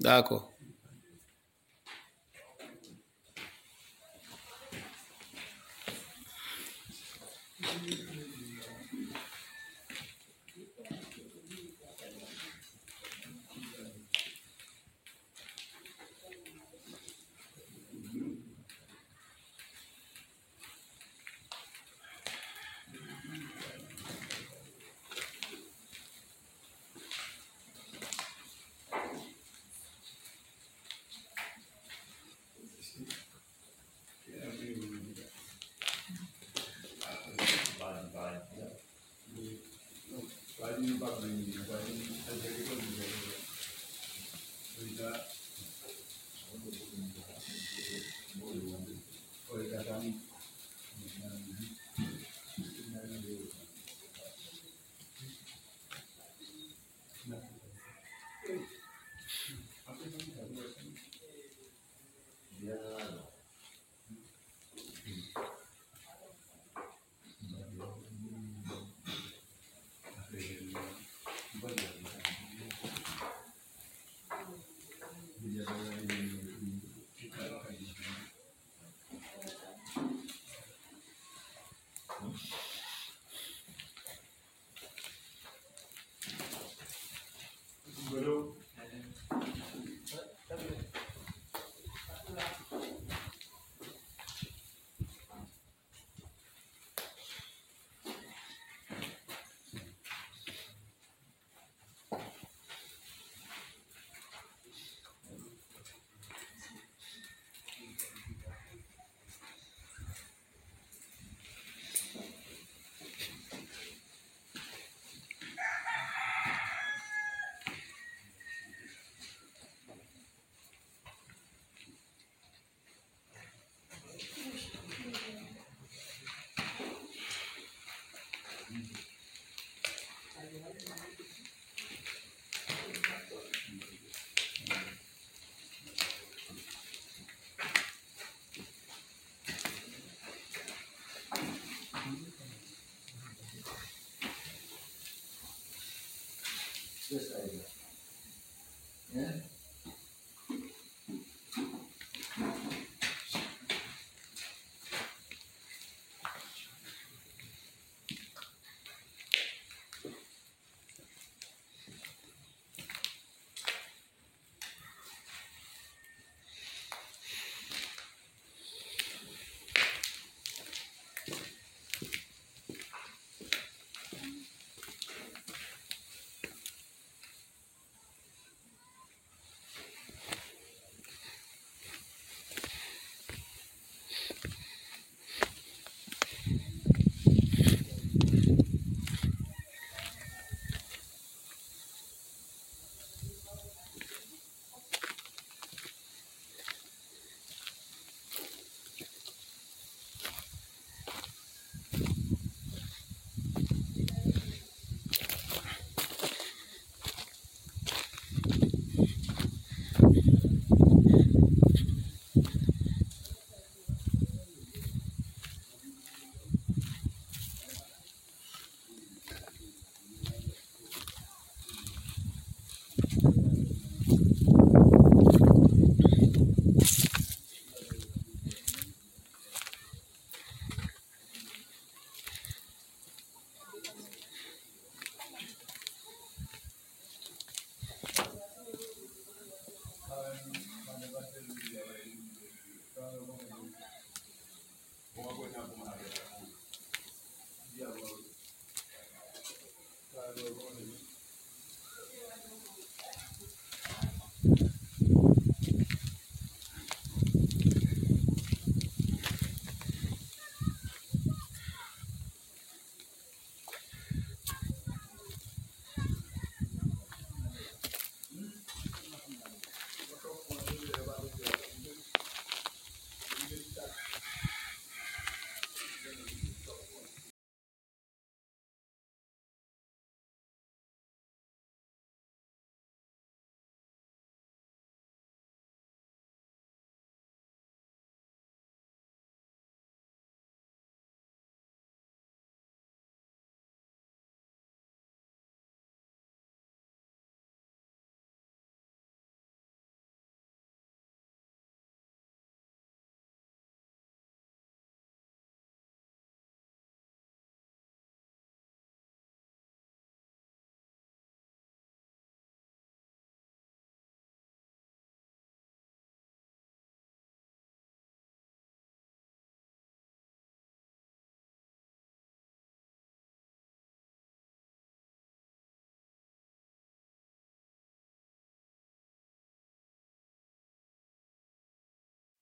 Né? de. Pwede niyo ba bring this? Pwede niyo ba bring this? Pwede niyo? 你说的。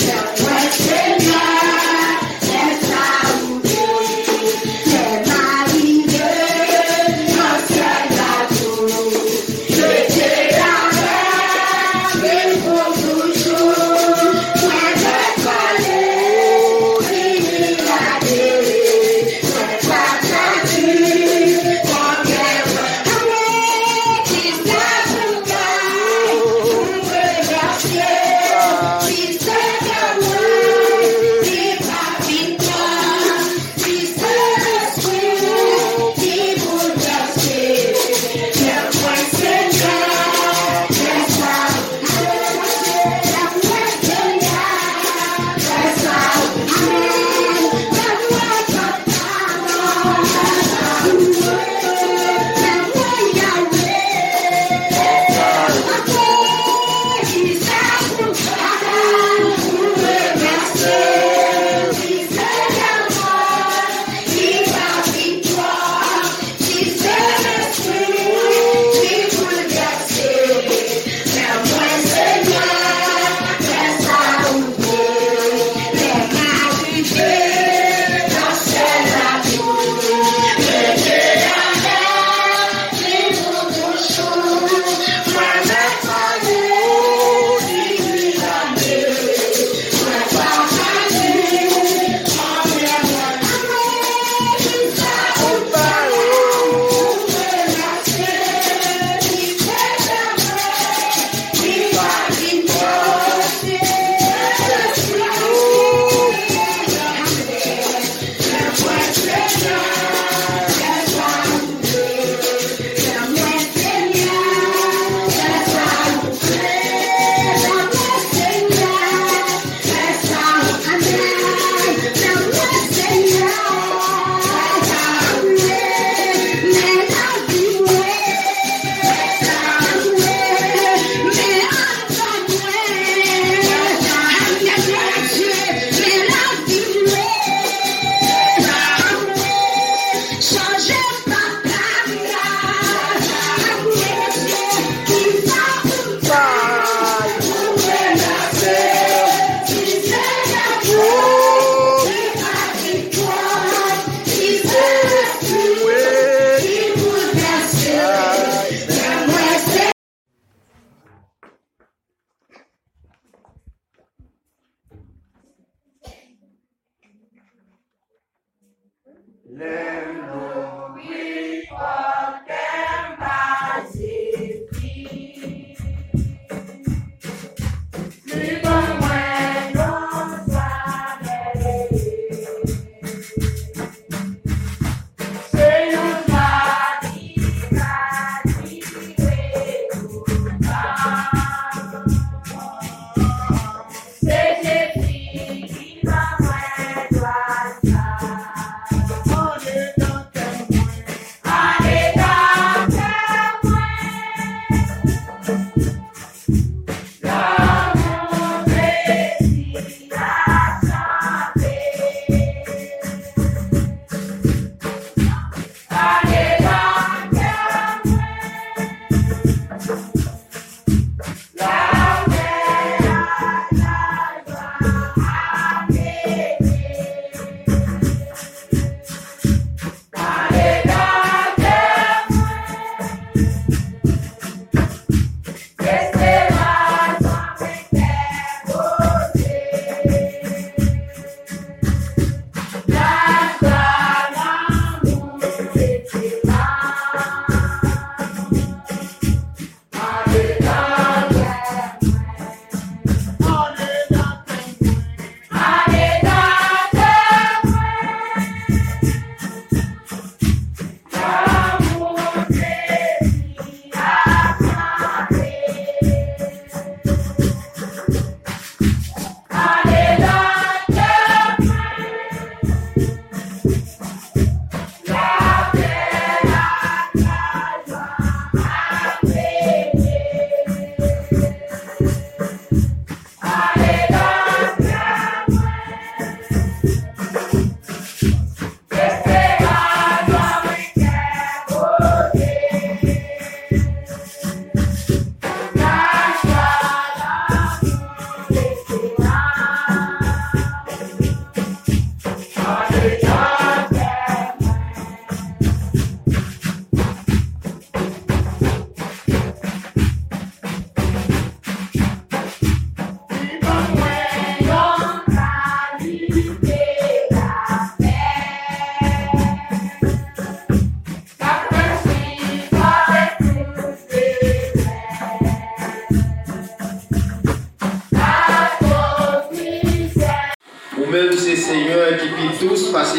Yeah.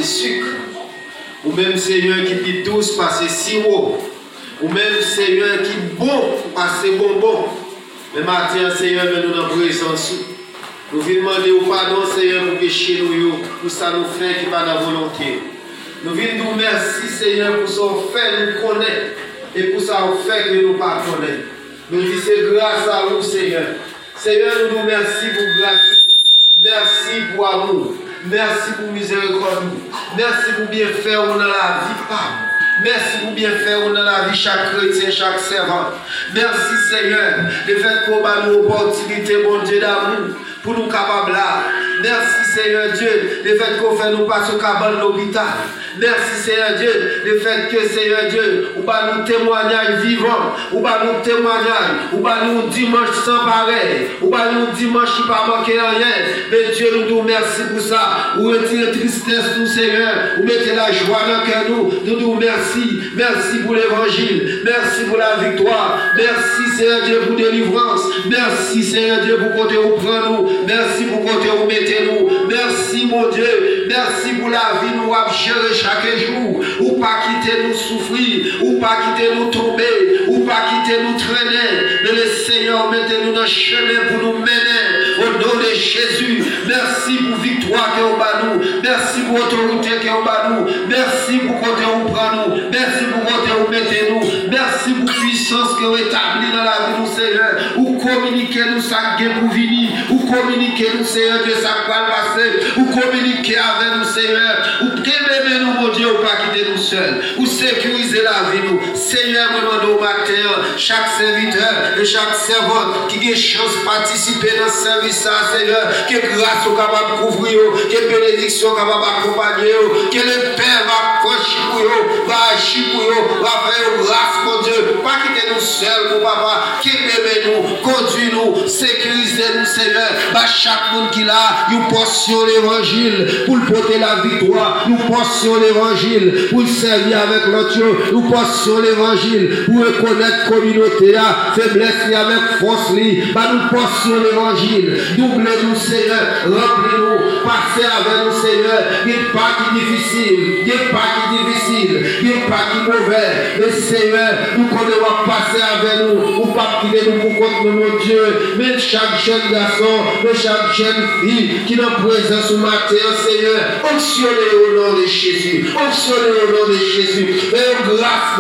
Sucre. Ou même Seigneur qui pit tous passer sirop. Ou même Seigneur qui bon passer bonbon. Mais matin, Seigneur, nous dans présence. Nous venons demander au pardon, Seigneur, pour pécher nous, pour ça nous fait qui pas la volonté. Nous venons nous merci, Seigneur, pour ça fait nous connaître et pour ça fait que nous pas. Nous disons grâce à vous, Seigneur. Seigneur, nous nous merci pour grâce. Merci pour amour. Merci pour miséricorde. Merci pour bien faire dans la vie. Merci pour bien faire dans la vie chaque chrétien, chaque servant. Merci Seigneur de fait qu'on a une opportunité, mon Dieu d'amour, pour nous capables là. Merci Seigneur Dieu de fait qu'on fait nous passer au cabane de l'hôpital. Merci Seigneur Dieu, le fait que Seigneur Dieu, ou pas nous témoignage vivant, ou pas nous témoignage, ou pas nous dimanche sans pareil, ou pas nous dimanche qui pas manquer rien. Mais Dieu nous dit merci pour ça. Ou retirez tristesse nous Seigneur, ou mettez la joie dans le cœur nous. Nous disons merci. Merci pour l'évangile. Merci pour la victoire. Merci Seigneur Dieu pour délivrance. Merci Seigneur Dieu pour côté où prend nous. Merci pour côté où mettez nous. Merci mon Dieu. Merci pour la vie nous à gérer chaque jour, ou pas quitter nous souffrir, ou pas quitter nous tomber, ou pas quitter nous traîner. Mais le Seigneur, mettez-nous dans le chemin pour nous mener. Au nom de Jésus, merci pour victoire que vous nous. Merci pour autorité que vous nous. Merci pour côté vous prend nous. Merci pour côté vous mettez nous. Merci pour puissance que vous établit dans la vie nous, Seigneur. Ou communiquer nous ça qui pour venir. Ou communiquer nous, Seigneur, de ça va passer. Ou communiquer avec nous, Seigneur. Ou aimer nous, mon Dieu, ou pas quitter nous seuls. Ou sécuriser la vie nous. Seigneur, nous au matin, chaque serviteur et chaque servante qui a chance de participer dans ce service, Seigneur, que grâce soit capable de couvrir, que bénédiction capable d'accompagner, que le Père va franchir pour eux, va agir pour eux, va faire grâce, mon Dieu. Pas nous seuls, mon papa, qui nous, conduit nous, sécuriser nous, Seigneur. Bah, chaque monde qui a une portion l'évangile pour porter la victoire, nous portion l'évangile pour servir avec l'autre, nous portion l'évangile pour reconnaître communauté, faiblesse avec force, bah, nous portion l'évangile, double-nous, Seigneur, remplis-nous, passez avec nous, Seigneur, il n'y a pas qui difficile, il n'y a pas qui difficile, il n'y a pas qui mauvais, mais Seigneur, nous connaissons passer avec nous, ou pas quitter nous pour contre mon Dieu, mais chaque jeune garçon, mais chaque jeune fille qui en présence au matin, Seigneur, fonctionnez au nom de Jésus, fonctionnez au nom de Jésus, et grâce,